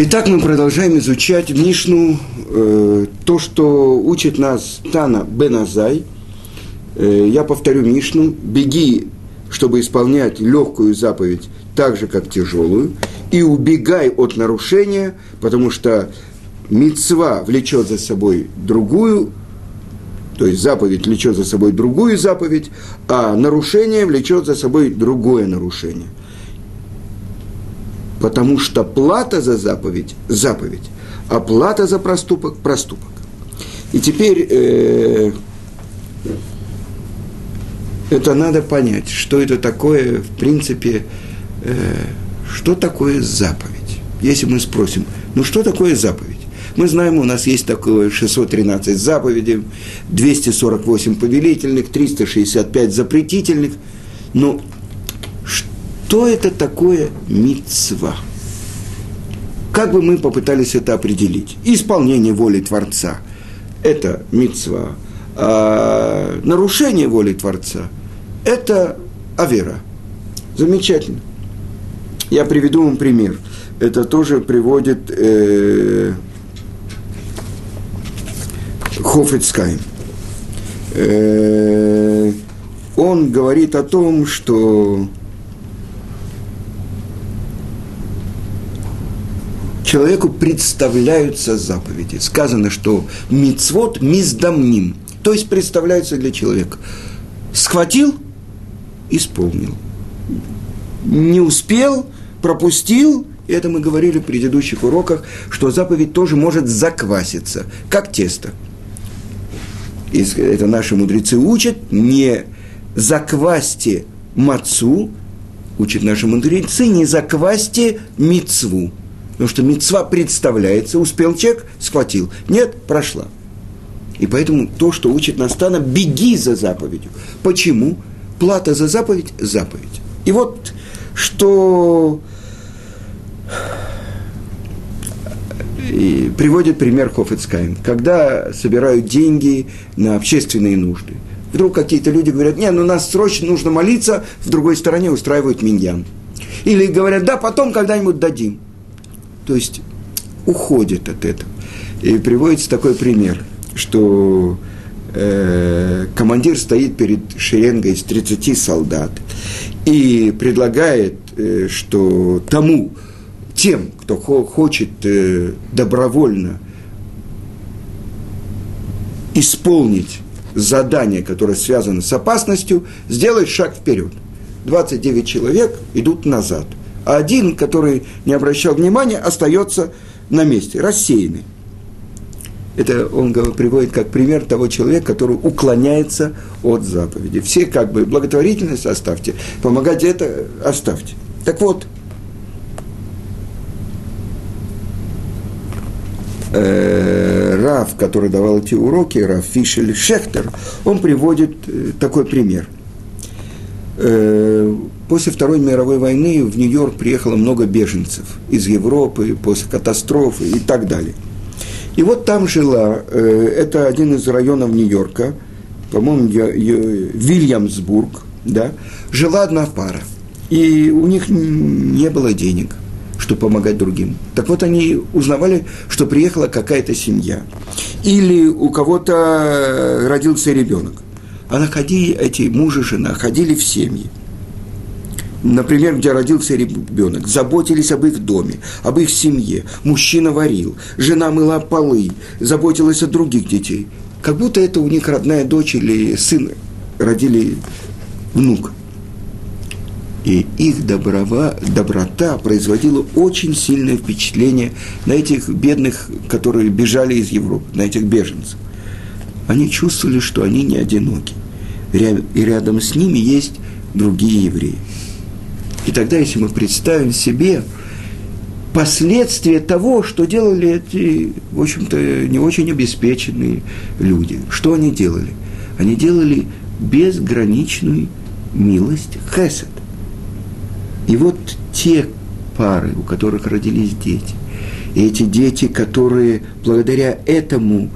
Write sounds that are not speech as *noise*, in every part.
Итак, мы продолжаем изучать Мишну, э, то, что учит нас Тана Беназай. Э, я повторю Мишну. Беги, чтобы исполнять легкую заповедь так же, как тяжелую, и убегай от нарушения, потому что мецва влечет за собой другую, то есть заповедь влечет за собой другую заповедь, а нарушение влечет за собой другое нарушение – потому что плата за заповедь – заповедь, а плата за проступок – проступок. И теперь э, это надо понять, что это такое, в принципе, э, что такое заповедь. Если мы спросим, ну что такое заповедь? Мы знаем, у нас есть такое 613 заповедей, 248 повелительных, 365 запретительных. Но что это такое мицва? Как бы мы попытались это определить? Исполнение воли Творца – это мицва. А нарушение воли Творца – это авера. Замечательно. Я приведу вам пример. Это тоже приводит э, Хофицкайм. Э, он говорит о том, что человеку представляются заповеди. Сказано, что мицвод миздамним, то есть представляются для человека. Схватил, исполнил. Не успел, пропустил, и это мы говорили в предыдущих уроках, что заповедь тоже может закваситься, как тесто. И это наши мудрецы учат, не заквасьте мацу, учат наши мудрецы, не заквасьте мицву. Потому что мецва представляется, успел человек, схватил. Нет, прошла. И поэтому то, что учит Настана, беги за заповедью. Почему? Плата за заповедь – заповедь. И вот что и приводит пример Хофицкайн. Когда собирают деньги на общественные нужды, вдруг какие-то люди говорят, не, ну нас срочно нужно молиться, в другой стороне устраивают миньян. Или говорят, да, потом когда-нибудь дадим то есть уходит от этого. И приводится такой пример, что э, командир стоит перед шеренгой из 30 солдат и предлагает, э, что тому, тем, кто хочет э, добровольно исполнить задание, которое связано с опасностью, сделать шаг вперед. 29 человек идут назад а один, который не обращал внимания, остается на месте, рассеянный. Это он приводит как пример того человека, который уклоняется от заповеди. Все как бы благотворительность оставьте, помогать это оставьте. Так вот, э, Рав, который давал эти уроки, Рав Фишель Шехтер, он приводит э, такой пример. После Второй мировой войны в Нью-Йорк приехало много беженцев из Европы, после катастрофы и так далее. И вот там жила, э, это один из районов Нью-Йорка, по-моему, Вильямсбург, да, жила одна пара. И у них не было денег, чтобы помогать другим. Так вот, они узнавали, что приехала какая-то семья. Или у кого-то родился ребенок. А находили, эти муж и жена ходили в семьи например, где родился ребенок, заботились об их доме, об их семье. Мужчина варил, жена мыла полы, заботилась о других детей. Как будто это у них родная дочь или сын родили внук. И их доброва, доброта производила очень сильное впечатление на этих бедных, которые бежали из Европы, на этих беженцев. Они чувствовали, что они не одиноки. И рядом с ними есть другие евреи. И тогда, если мы представим себе последствия того, что делали эти, в общем-то, не очень обеспеченные люди, что они делали? Они делали безграничную милость, хесед. И вот те пары, у которых родились дети, и эти дети, которые благодаря этому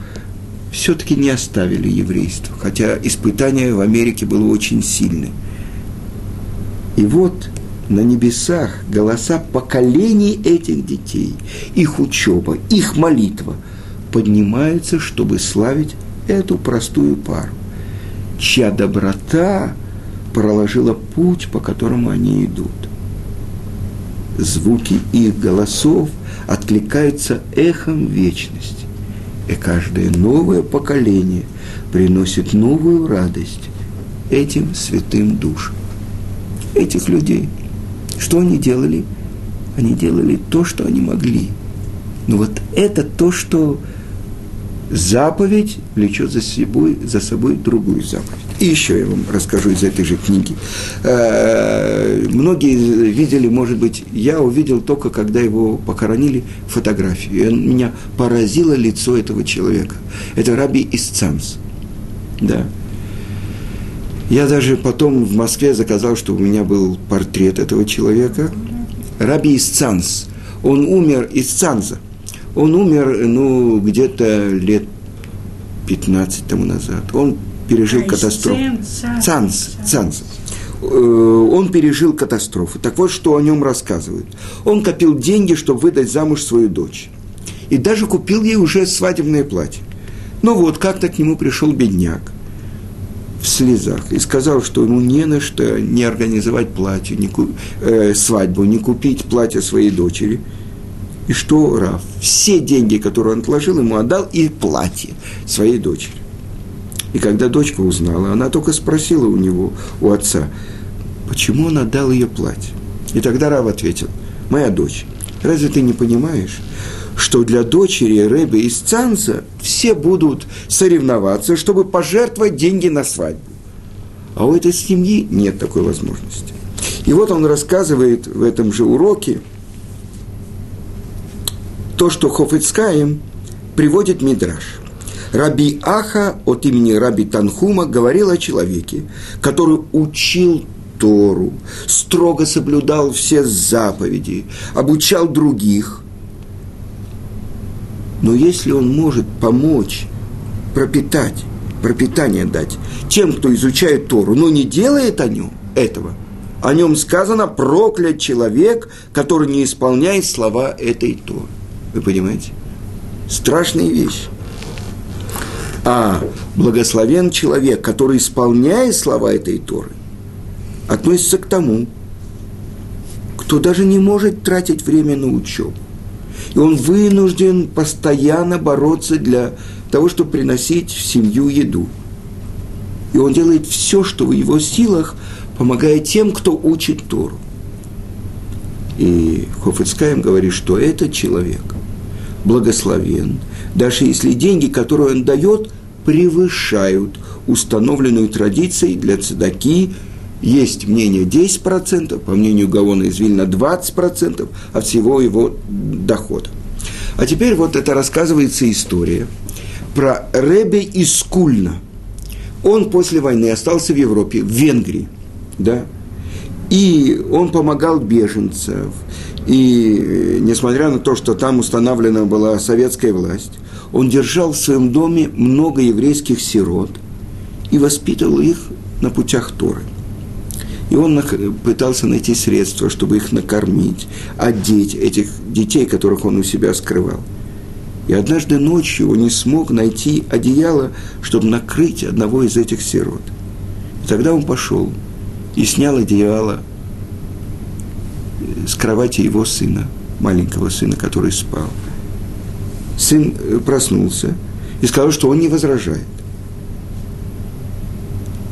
все-таки не оставили еврейство, хотя испытание в Америке было очень сильное. И вот на небесах голоса поколений этих детей, их учеба, их молитва поднимаются, чтобы славить эту простую пару, чья доброта проложила путь, по которому они идут. Звуки их голосов откликаются эхом вечности, и каждое новое поколение приносит новую радость этим святым душам. Этих людей. Что они делали? Они делали то, что они могли. Но вот это то, что заповедь влечет за собой, за собой другую заповедь. И еще я вам расскажу из этой же книги. Э, многие видели, может быть, я увидел только, когда его похоронили, фотографию. И меня поразило лицо этого человека. Это Раби Исцамс. Да. Я даже потом в Москве заказал, чтобы у меня был портрет этого человека. Раби Исцанс. Он умер из Цанза. Он умер, ну, где-то лет 15 тому назад. Он пережил а катастрофу. Цанс, Цанс. Э, он пережил катастрофу. Так вот, что о нем рассказывают. Он копил деньги, чтобы выдать замуж свою дочь. И даже купил ей уже свадебное платье. Ну вот, как-то к нему пришел бедняк в слезах и сказал, что ему не на что не организовать платье, не ку- э, свадьбу, не купить платье своей дочери – и что Раф? Все деньги, которые он отложил, ему отдал и платье своей дочери. И когда дочка узнала, она только спросила у него, у отца, почему он отдал ее платье. И тогда Рав ответил, моя дочь, разве ты не понимаешь, что для дочери Рэбе из Цанца все будут соревноваться, чтобы пожертвовать деньги на свадьбу. А у этой семьи нет такой возможности. И вот он рассказывает в этом же уроке – то, что Хофицкаем приводит Мидраш. Раби Аха от имени Раби Танхума говорил о человеке, который учил Тору, строго соблюдал все заповеди, обучал других. Но если он может помочь пропитать, пропитание дать тем, кто изучает Тору, но не делает о нем этого, о нем сказано проклят человек, который не исполняет слова этой Торы. Вы понимаете? Страшная вещь. А благословен человек, который исполняет слова этой Торы, относится к тому, кто даже не может тратить время на учебу. И он вынужден постоянно бороться для того, чтобы приносить в семью еду. И он делает все, что в его силах, помогая тем, кто учит Тору. И Хофицкаем говорит, что этот человек – благословен, даже если деньги, которые он дает, превышают установленную традицией для цедаки. Есть мнение 10%, по мнению Гавона из Вильна 20% от всего его дохода. А теперь вот это рассказывается история про Ребе из Кульна. Он после войны остался в Европе, в Венгрии, да, и он помогал беженцам, и несмотря на то, что там установлена была советская власть, он держал в своем доме много еврейских сирот и воспитывал их на путях Торы. И он пытался найти средства, чтобы их накормить, одеть этих детей, которых он у себя скрывал. И однажды ночью он не смог найти одеяло, чтобы накрыть одного из этих сирот. И тогда он пошел и снял одеяло с кровати его сына, маленького сына, который спал. Сын э, проснулся и сказал, что он не возражает.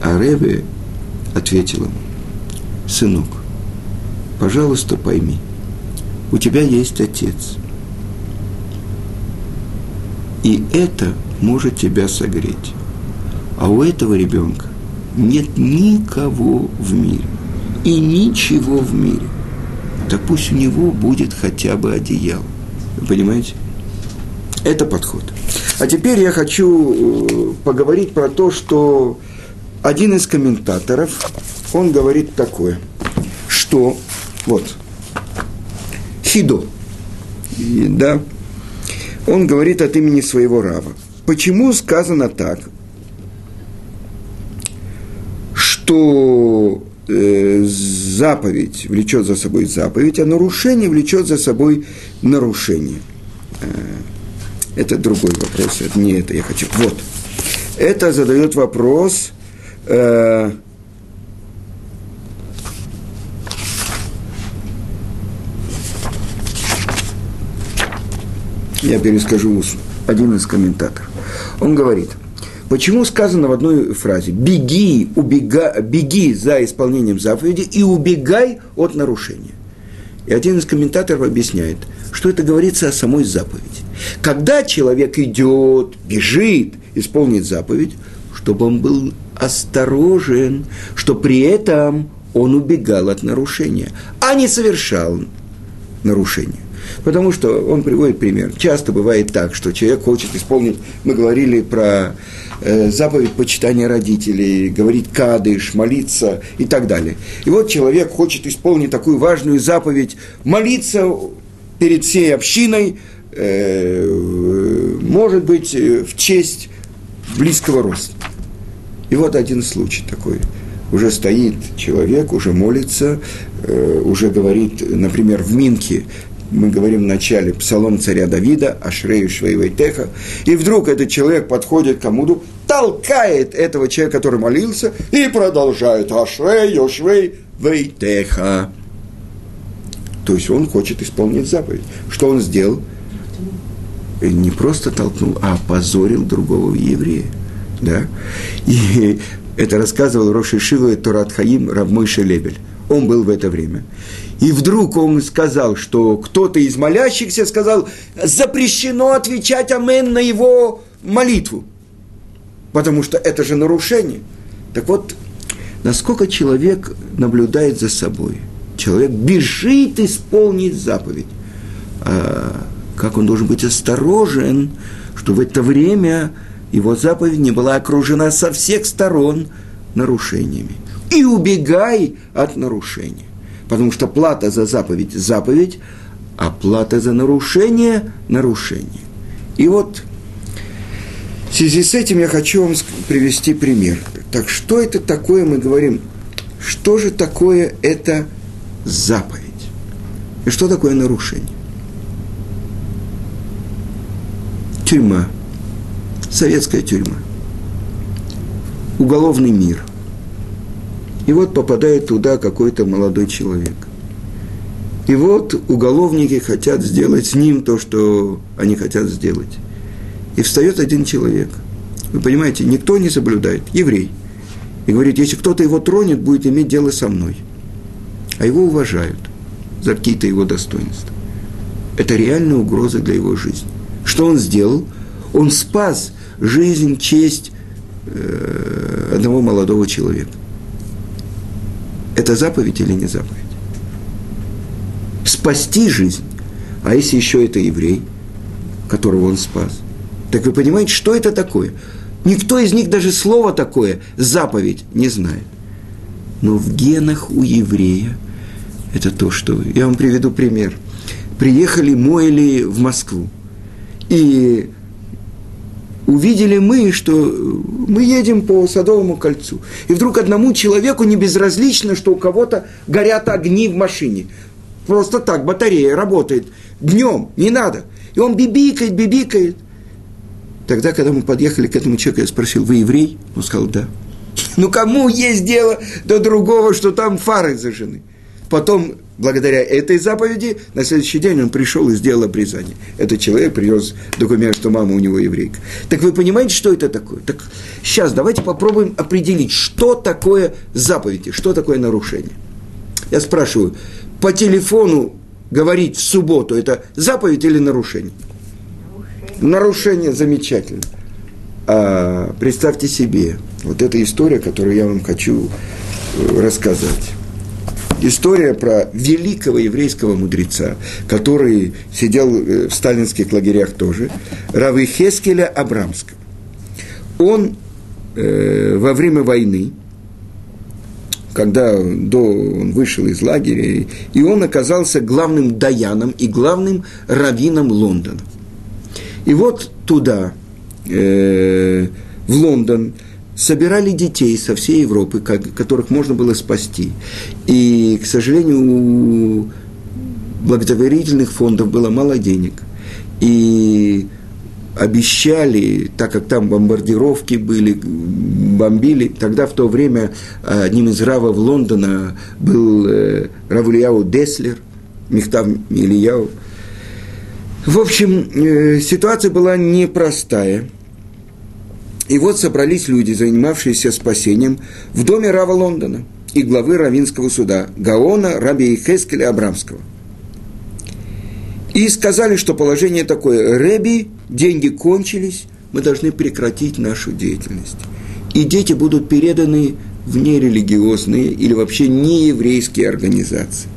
А Ребе ответил ему, сынок, пожалуйста, пойми, у тебя есть отец. И это может тебя согреть. А у этого ребенка нет никого в мире и ничего в мире – так пусть у него будет хотя бы одеяло. Вы понимаете? Это подход. А теперь я хочу э, поговорить про то, что один из комментаторов, он говорит такое, что вот, Хидо, да, он говорит от имени своего раба. Почему сказано так, что э, заповедь влечет за собой заповедь, а нарушение влечет за собой нарушение. Э, это другой вопрос, это не это я хочу. Вот. Это задает вопрос. Э, я перескажу один из комментаторов. Он говорит, почему сказано в одной фразе «беги, убега, беги за исполнением заповеди и убегай от нарушения». И один из комментаторов объясняет, что это говорится о самой заповеди. Когда человек идет, бежит, исполнит заповедь, чтобы он был осторожен, что при этом он убегал от нарушения, а не совершал нарушение. Потому что он приводит пример. Часто бывает так, что человек хочет исполнить, мы говорили про э, заповедь почитания родителей, говорить кадыш, молиться и так далее. И вот человек хочет исполнить такую важную заповедь, молиться перед всей общиной, э, может быть, э, в честь близкого роста. И вот один случай такой. Уже стоит человек, уже молится, э, уже говорит, например, в Минке мы говорим в начале, псалом царя Давида, Ашрею Швейвей Теха, и вдруг этот человек подходит к Амуду, толкает этого человека, который молился, и продолжает Ашрею Швейвей Теха. То есть он хочет исполнить заповедь. Что он сделал? Не просто толкнул, а опозорил другого еврея. Да? И *laughs* это рассказывал Роши Шива Турат Хаим Рабмой Шелебель. Он был в это время. И вдруг он сказал, что кто-то из молящихся сказал, запрещено отвечать амен на его молитву. Потому что это же нарушение. Так вот, насколько человек наблюдает за собой. Человек бежит исполнить заповедь. А как он должен быть осторожен, что в это время его заповедь не была окружена со всех сторон нарушениями. И убегай от нарушения. Потому что плата за заповедь – заповедь, а плата за нарушение – нарушение. И вот в связи с этим я хочу вам привести пример. Так что это такое, мы говорим, что же такое это заповедь? И что такое нарушение? Тюрьма, советская тюрьма, уголовный мир – и вот попадает туда какой-то молодой человек. И вот уголовники хотят сделать с ним то, что они хотят сделать. И встает один человек. Вы понимаете, никто не соблюдает, еврей. И говорит, если кто-то его тронет, будет иметь дело со мной. А его уважают за какие-то его достоинства. Это реальная угроза для его жизни. Что он сделал? Он спас жизнь, честь э, одного молодого человека. Это заповедь или не заповедь? Спасти жизнь. А если еще это еврей, которого он спас? Так вы понимаете, что это такое? Никто из них даже слова такое, заповедь, не знает. Но в генах у еврея это то, что... Я вам приведу пример. Приехали Моэли в Москву. И увидели мы, что мы едем по Садовому кольцу. И вдруг одному человеку не безразлично, что у кого-то горят огни в машине. Просто так, батарея работает. Днем, не надо. И он бибикает, бибикает. Тогда, когда мы подъехали к этому человеку, я спросил, вы еврей? Он сказал, да. Ну, кому есть дело до другого, что там фары зажжены? Потом благодаря этой заповеди, на следующий день он пришел и сделал обрезание. Этот человек привез документ, что мама у него еврейка. Так вы понимаете, что это такое? Так сейчас давайте попробуем определить, что такое заповеди, что такое нарушение. Я спрашиваю, по телефону говорить в субботу, это заповедь или нарушение? Нарушение, нарушение замечательно. А, представьте себе, вот эта история, которую я вам хочу э, рассказать история про великого еврейского мудреца, который сидел э, в сталинских лагерях тоже, Равы Хескеля Абрамского. Он э, во время войны, когда до, он вышел из лагеря, и он оказался главным даяном и главным раввином Лондона. И вот туда, э, в Лондон, собирали детей со всей Европы, которых можно было спасти. И, к сожалению, у благотворительных фондов было мало денег. И обещали, так как там бомбардировки были, бомбили, тогда в то время одним из равов Лондона был э, Равульяу Деслер, Мехтав Ильяу. В общем, э, ситуация была непростая. И вот собрались люди, занимавшиеся спасением, в доме Рава Лондона и главы Равинского суда Гаона Раби Хескеля Абрамского. И сказали, что положение такое. Реби, деньги кончились, мы должны прекратить нашу деятельность. И дети будут переданы в нерелигиозные или вообще нееврейские организации.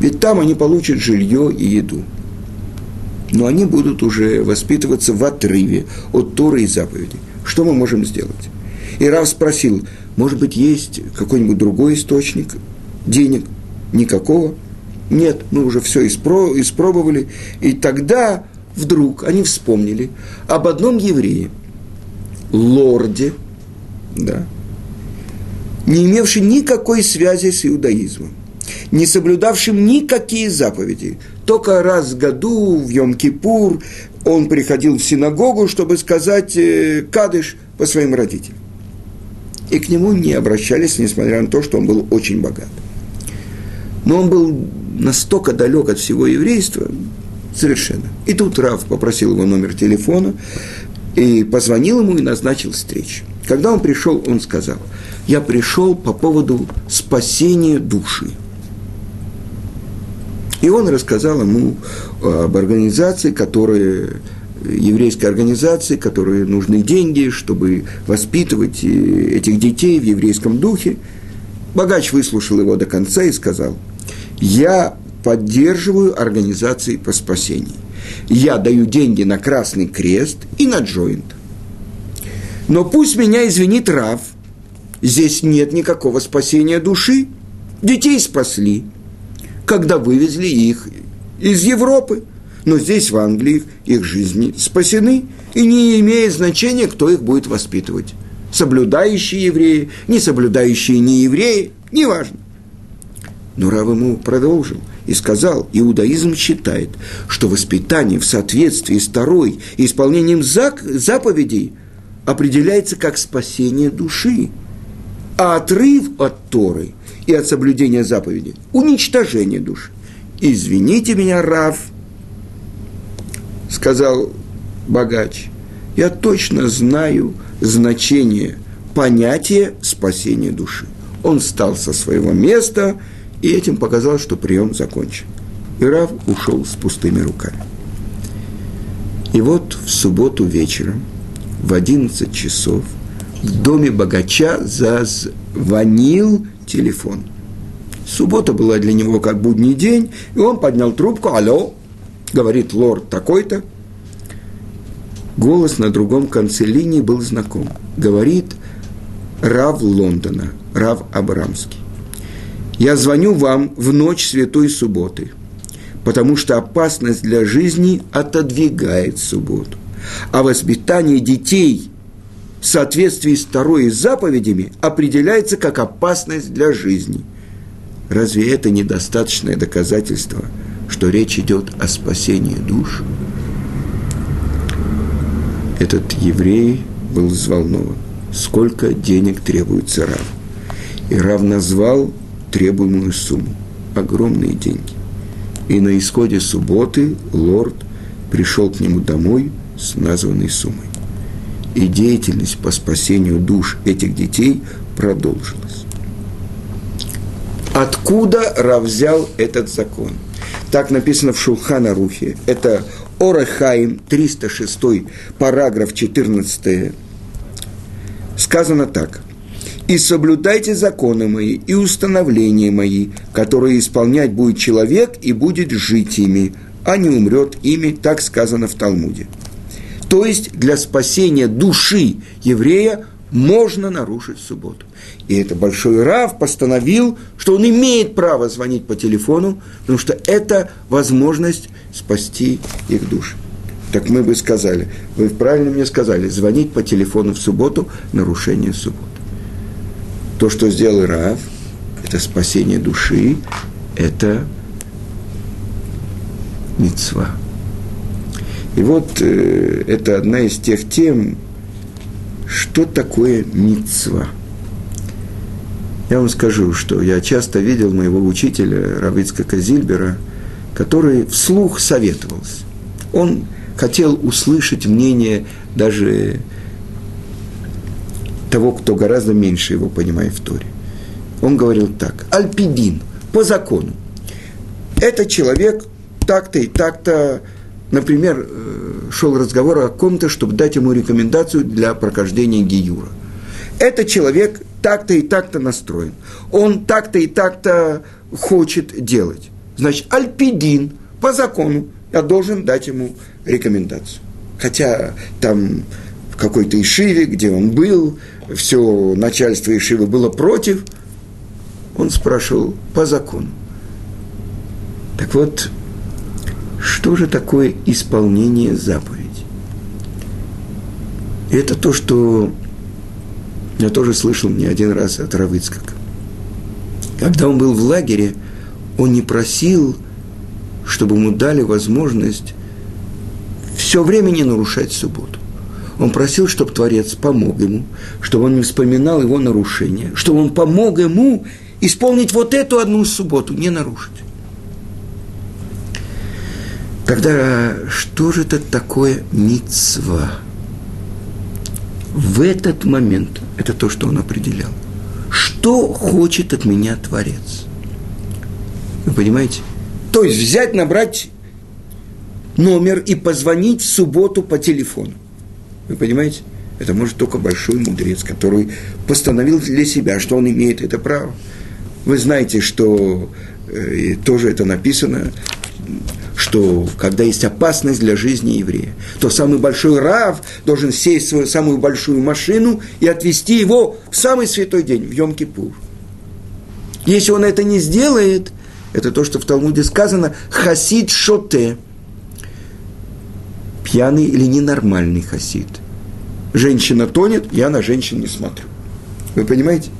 Ведь там они получат жилье и еду. Но они будут уже воспитываться в отрыве от Торы и заповедей. Что мы можем сделать? И Рав спросил, может быть, есть какой-нибудь другой источник денег? Никакого. Нет, мы уже все испро- испробовали. И тогда вдруг они вспомнили об одном еврее, лорде, да, не имевший никакой связи с иудаизмом, не соблюдавшим никакие заповеди. Только раз в году, в Йом-Кипур, он приходил в синагогу, чтобы сказать э, кадыш по своим родителям. И к нему не обращались, несмотря на то, что он был очень богат. Но он был настолько далек от всего еврейства, совершенно. И тут Рав попросил его номер телефона, и позвонил ему и назначил встречу. Когда он пришел, он сказал, я пришел по поводу спасения души. И он рассказал ему об организации, которые еврейской организации, которые нужны деньги, чтобы воспитывать э, этих детей в еврейском духе. Богач выслушал его до конца и сказал, я поддерживаю организации по спасению. Я даю деньги на Красный Крест и на Джойнт. Но пусть меня извинит Рав, здесь нет никакого спасения души. Детей спасли, когда вывезли их из Европы. Но здесь, в Англии, их жизни спасены, и не имеет значения, кто их будет воспитывать. Соблюдающие евреи, не соблюдающие не евреи, неважно. Но Рав ему продолжил и сказал, иудаизм считает, что воспитание в соответствии с Торой и исполнением заповедей определяется как спасение души, а отрыв от Торы и от соблюдения заповедей – уничтожение души. «Извините меня, Рав», – сказал богач, – «я точно знаю значение понятия спасения души». Он встал со своего места – и этим показал, что прием закончен. И Рав ушел с пустыми руками. И вот в субботу вечером, в 11 часов, доме богача зазвонил телефон. Суббота была для него как будний день, и он поднял трубку, алло, говорит лорд такой-то. Голос на другом конце линии был знаком. Говорит Рав Лондона, Рав Абрамский я звоню вам в ночь Святой Субботы, потому что опасность для жизни отодвигает субботу. А воспитание детей в соответствии с второй заповедями определяется как опасность для жизни. Разве это недостаточное доказательство, что речь идет о спасении душ? Этот еврей был взволнован. Сколько денег требуется Рав? И Рав назвал требуемую сумму. Огромные деньги. И на исходе субботы лорд пришел к нему домой с названной суммой. И деятельность по спасению душ этих детей продолжилась. Откуда Рав взял этот закон? Так написано в Шулхана Рухе. Это Орахаим, 306 параграф 14. Сказано так и соблюдайте законы мои и установления мои, которые исполнять будет человек и будет жить ими, а не умрет ими, так сказано в Талмуде. То есть для спасения души еврея можно нарушить субботу. И это большой Рав постановил, что он имеет право звонить по телефону, потому что это возможность спасти их души. Так мы бы сказали, вы правильно мне сказали, звонить по телефону в субботу – нарушение субботы. То, что сделал Рав, это спасение души, это мецва. И вот э, это одна из тех тем, что такое мецва. Я вам скажу, что я часто видел моего учителя Равицка Казильбера, который вслух советовался. Он хотел услышать мнение даже того, кто гораздо меньше его понимает в Торе. Он говорил так, альпидин, по закону. Это человек так-то и так-то, например, э, шел разговор о ком-то, чтобы дать ему рекомендацию для прохождения Гиюра. Этот человек так-то и так-то настроен. Он так-то и так-то хочет делать. Значит, альпидин по закону я должен дать ему рекомендацию. Хотя там в какой-то Ишиве, где он был, все начальство Ишивы было против, он спрашивал по закону. Так вот, что же такое исполнение заповеди? это то, что я тоже слышал не один раз от Равыцкака. Когда он был в лагере, он не просил, чтобы ему дали возможность все время не нарушать субботу. Он просил, чтобы Творец помог ему, чтобы он не вспоминал его нарушения, чтобы он помог ему исполнить вот эту одну субботу, не нарушить. Тогда что же это такое мицва? В этот момент, это то, что он определял, что хочет от меня Творец? Вы понимаете? То есть взять, набрать номер и позвонить в субботу по телефону. Вы понимаете? Это может только большой мудрец, который постановил для себя, что он имеет это право. Вы знаете, что э, тоже это написано, что когда есть опасность для жизни еврея, то самый большой рав должен сесть в свою самую большую машину и отвезти его в самый святой день, в Йом-Кипур. Если он это не сделает, это то, что в Талмуде сказано, хасид шоте – пьяный или ненормальный хасид. Женщина тонет, я на женщин не смотрю. Вы понимаете?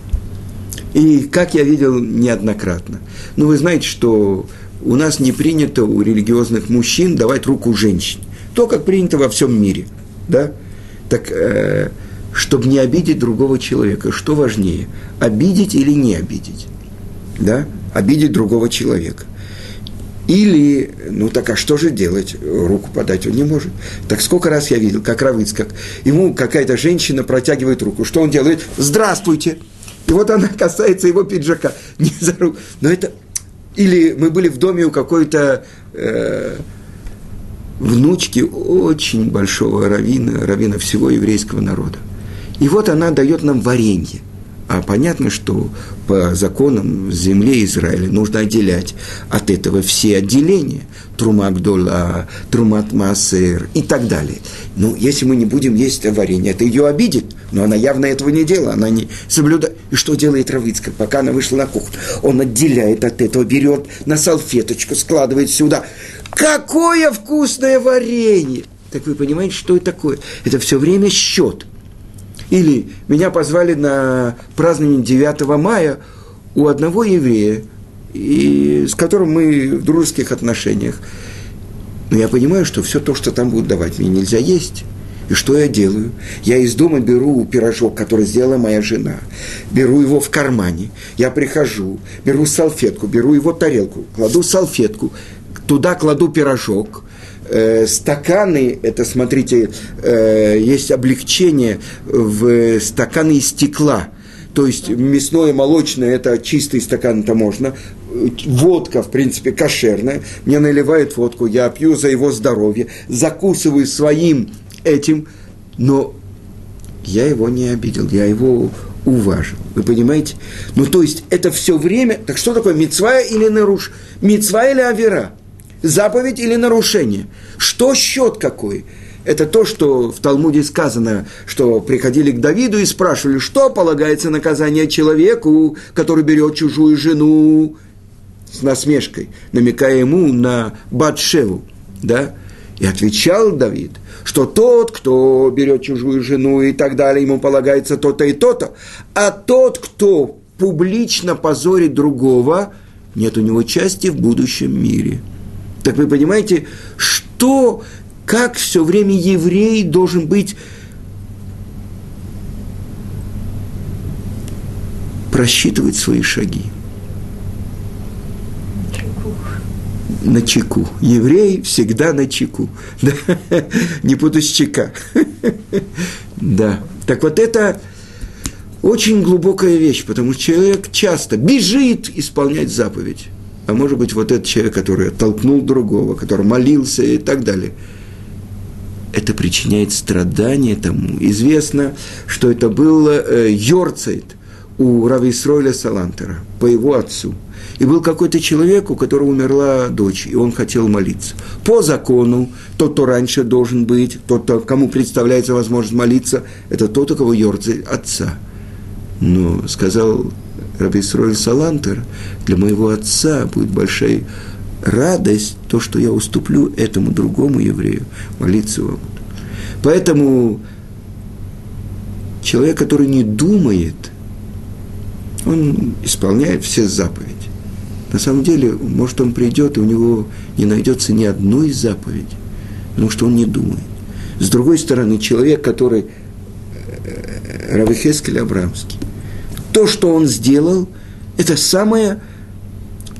И как я видел неоднократно. Ну, вы знаете, что у нас не принято у религиозных мужчин давать руку женщине. То, как принято во всем мире. Да? Так, э, чтобы не обидеть другого человека, что важнее, обидеть или не обидеть? Да? Обидеть другого человека – или, ну так а что же делать? Руку подать он не может. Так сколько раз я видел, как Равыцкак, ему какая-то женщина протягивает руку. Что он делает? Здравствуйте! И вот она *laughs* касается его пиджака. Не за руку. Но это... Или мы были в доме у какой-то э, внучки очень большого равина, равина всего еврейского народа. И вот она дает нам варенье. А понятно, что по законам земли Израиля нужно отделять от этого все отделения. Трума Гдола, Трумат Массер и так далее. Ну, если мы не будем есть варенье, это ее обидит. Но она явно этого не делала, она не соблюдает. И что делает Равицкая, пока она вышла на кухню? Он отделяет от этого, берет на салфеточку, складывает сюда. Какое вкусное варенье! Так вы понимаете, что это такое? Это все время счет – или меня позвали на празднование 9 мая у одного еврея, и, с которым мы в дружеских отношениях. Но я понимаю, что все то, что там будут давать, мне нельзя есть. И что я делаю? Я из дома беру пирожок, который сделала моя жена, беру его в кармане, я прихожу, беру салфетку, беру его тарелку, кладу салфетку, туда кладу пирожок, э, стаканы, это, смотрите, э, есть облегчение в стаканы из стекла. То есть мясное, молочное, это чистый стакан, это можно. Водка, в принципе, кошерная. Мне наливают водку, я пью за его здоровье, закусываю своим этим, но я его не обидел, я его уважил. Вы понимаете? Ну, то есть, это все время... Так что такое, мецва или наруш? Мецва или авера? Заповедь или нарушение. Что счет какой? Это то, что в Талмуде сказано, что приходили к Давиду и спрашивали, что полагается наказание человеку, который берет чужую жену с насмешкой, намекая ему на Батшеву, да? И отвечал Давид, что тот, кто берет чужую жену и так далее, ему полагается то-то и то-то, а тот, кто публично позорит другого, нет у него части в будущем мире. Так вы понимаете, что, как все время еврей должен быть просчитывать свои шаги. На чеку. Еврей всегда на чеку. *laughs* Не путать с чека. *laughs* Да. Так вот это очень глубокая вещь, потому что человек часто бежит исполнять заповедь. А может быть, вот этот человек, который оттолкнул другого, который молился и так далее. Это причиняет страдания тому. Известно, что это был э, Йорцейт у Рависройля Салантера, по его отцу. И был какой-то человек, у которого умерла дочь, и он хотел молиться. По закону, тот, кто раньше должен быть, тот, кто, кому представляется возможность молиться, это тот, у кого Йорцейт отца – но сказал Раби Исроэль Салантер, для моего отца будет большая радость, то, что я уступлю этому другому еврею молиться вам. Поэтому человек, который не думает, он исполняет все заповеди. На самом деле, может, он придет, и у него не найдется ни одной заповеди, потому что он не думает. С другой стороны, человек, который э, Равихескель Абрамский, то, что он сделал, это самое,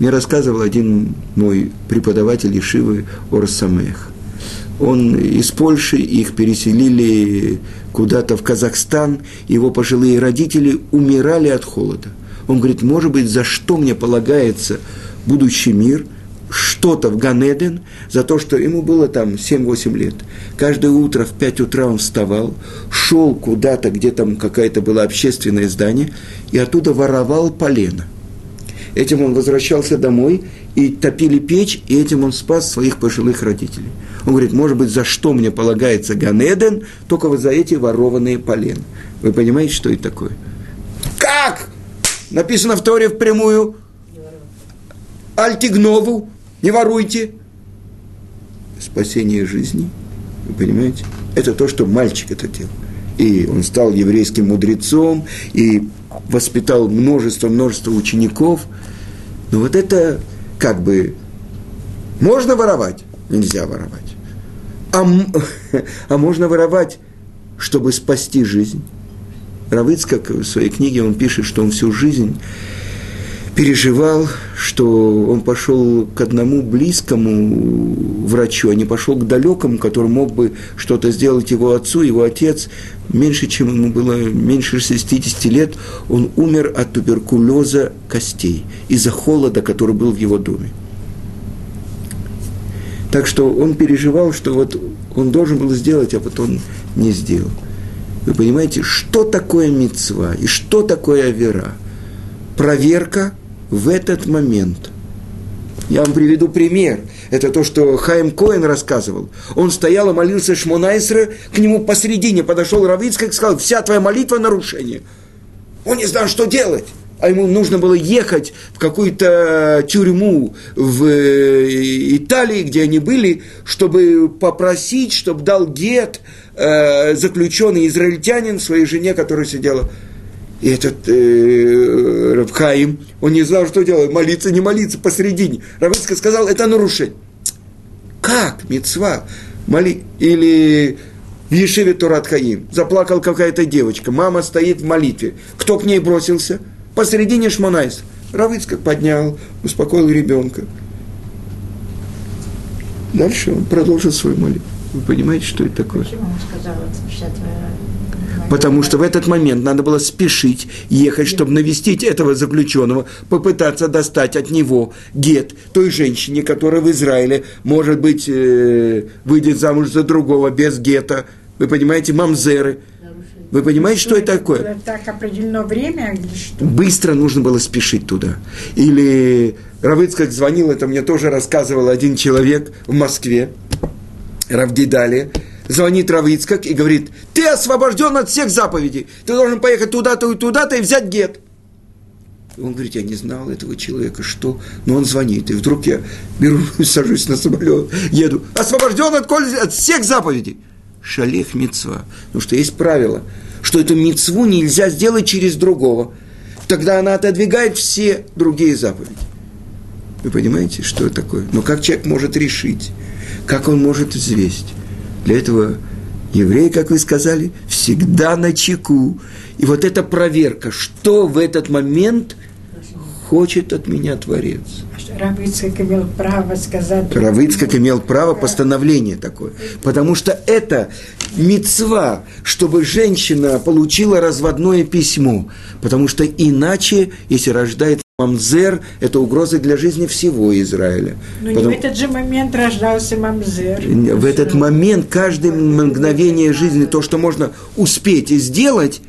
мне рассказывал один мой преподаватель Ишивы Орсамех. Он из Польши, их переселили куда-то в Казахстан, его пожилые родители умирали от холода. Он говорит, может быть, за что мне полагается будущий мир – что-то в Ганеден за то, что ему было там 7-8 лет. Каждое утро в 5 утра он вставал, шел куда-то, где там какое-то было общественное здание, и оттуда воровал полено. Этим он возвращался домой, и топили печь, и этим он спас своих пожилых родителей. Он говорит, может быть, за что мне полагается Ганеден, только вот за эти ворованные полена. Вы понимаете, что это такое? Как? Написано в Торе впрямую. Альтигнову, не воруйте. Спасение жизни, вы понимаете? Это то, что мальчик это делал. И он стал еврейским мудрецом, и воспитал множество-множество учеников. Но вот это как бы можно воровать, нельзя воровать. А, *laughs* а можно воровать, чтобы спасти жизнь. Равыцкак в своей книге он пишет, что он всю жизнь переживал, что он пошел к одному близкому врачу, а не пошел к далекому, который мог бы что-то сделать его отцу. Его отец, меньше чем ему было, меньше 60 лет, он умер от туберкулеза костей из-за холода, который был в его доме. Так что он переживал, что вот он должен был сделать, а вот он не сделал. Вы понимаете, что такое мецва и что такое вера? Проверка – в этот момент. Я вам приведу пример. Это то, что Хайм Коэн рассказывал. Он стоял и молился Шмонайсера, к нему посередине подошел Равицкак и сказал, вся твоя молитва нарушение. Он не знал, что делать. А ему нужно было ехать в какую-то тюрьму в э, Италии, где они были, чтобы попросить, чтобы дал гет э, заключенный израильтянин своей жене, которая сидела и этот э, Рабхаим, он не знал, что делать, молиться, не молиться посередине. Равыцка сказал, это нарушение. Как, мецва? Моли... Или в Ешеве Турат Хаим. Заплакала какая-то девочка, мама стоит в молитве. Кто к ней бросился? Посередине Шмонайс. Равыцкак поднял, успокоил ребенка. Дальше он продолжил свою молитву. Вы понимаете, что это такое? Почему он сказал, твоя Потому что в этот момент надо было спешить, ехать, чтобы навестить этого заключенного, попытаться достать от него гет той женщине, которая в Израиле, может быть, э, выйдет замуж за другого без гета. Вы понимаете, мамзеры. Вы понимаете, что, что это такое? Так определено время или что? Быстро нужно было спешить туда. Или Равыцкак звонил, это мне тоже рассказывал один человек в Москве, Равдидали звонит Равицкак и говорит, ты освобожден от всех заповедей, ты должен поехать туда-то и туда-то и взять гет. Он говорит, я не знал этого человека, что? Но он звонит, и вдруг я беру, сажусь на самолет, еду, освобожден от, от всех заповедей. Шалех мецва. Потому что есть правило, что эту мецву нельзя сделать через другого. Тогда она отодвигает все другие заповеди. Вы понимаете, что это такое? Но как человек может решить? Как он может взвесить? Для этого еврей, как вы сказали, всегда на чеку. И вот эта проверка, что в этот момент хочет от меня Творец. Равыцкак имел право сказать. Равыцкак имел право постановление такое. Потому что это мецва, чтобы женщина получила разводное письмо. Потому что иначе, если рождается Мамзер – это угроза для жизни всего Израиля. Но Потом... не в этот же момент рождался Мамзер. В этот момент, каждое мгновение жизни, то, что можно успеть и сделать,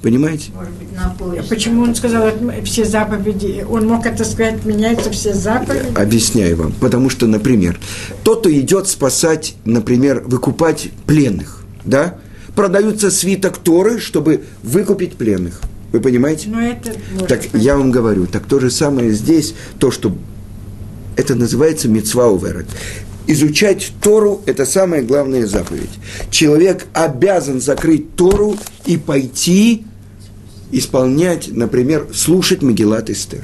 понимаете? А почему он сказал все заповеди? Он мог это сказать, меняются все заповеди? Объясняю вам. Потому что, например, тот, кто идет спасать, например, выкупать пленных, да, продаются свиток Торы, чтобы выкупить пленных. Вы понимаете? Но это так быть. я вам говорю, так то же самое здесь, то, что это называется мецва уверет. Изучать Тору – это самая главная заповедь. Человек обязан закрыть Тору и пойти исполнять, например, слушать Магеллат Эстер.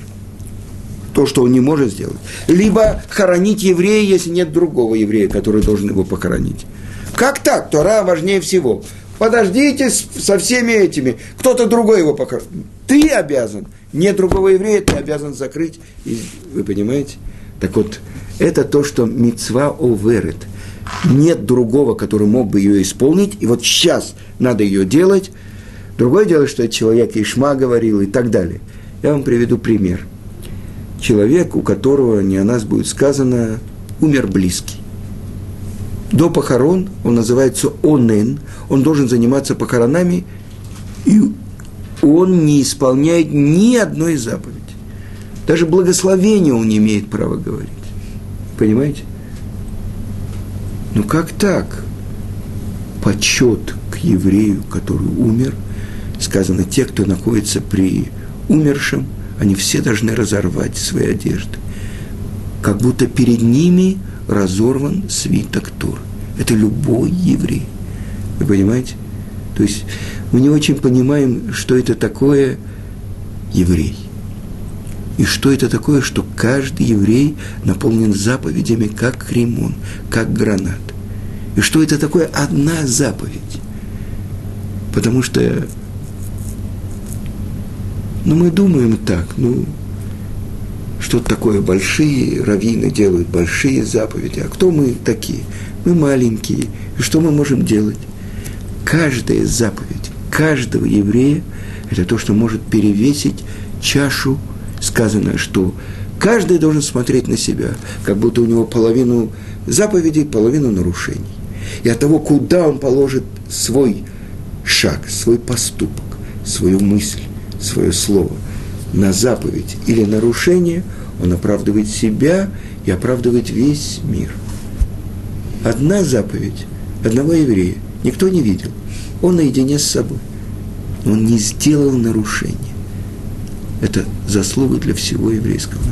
То, что он не может сделать. Либо хоронить еврея, если нет другого еврея, который должен его похоронить. Как так? Тора важнее всего. Подождите со всеми этими. Кто-то другой его покажет. Ты обязан. Нет другого еврея, ты обязан закрыть. И, вы понимаете? Так вот, это то, что мецва оверет. Нет другого, который мог бы ее исполнить. И вот сейчас надо ее делать. Другое дело, что человек Ишма говорил и так далее. Я вам приведу пример. Человек, у которого не о нас будет сказано, умер близкий до похорон, он называется онен, он должен заниматься похоронами, и он не исполняет ни одной заповеди. Даже благословение он не имеет права говорить. Понимаете? Ну как так? Почет к еврею, который умер, сказано, те, кто находится при умершем, они все должны разорвать свои одежды. Как будто перед ними – разорван свиток Тур. Это любой еврей. Вы понимаете? То есть мы не очень понимаем, что это такое еврей. И что это такое, что каждый еврей наполнен заповедями, как ремон, как гранат. И что это такое одна заповедь. Потому что ну, мы думаем так, ну, что-то такое, большие раввины делают большие заповеди. А кто мы такие? Мы маленькие. И что мы можем делать? Каждая заповедь каждого еврея – это то, что может перевесить чашу, сказано, что каждый должен смотреть на себя, как будто у него половину заповедей, половину нарушений. И от того, куда он положит свой шаг, свой поступок, свою мысль, свое слово – на заповедь или нарушение, он оправдывает себя и оправдывает весь мир. Одна заповедь одного еврея никто не видел. Он наедине с собой. Он не сделал нарушения. Это заслуга для всего еврейского.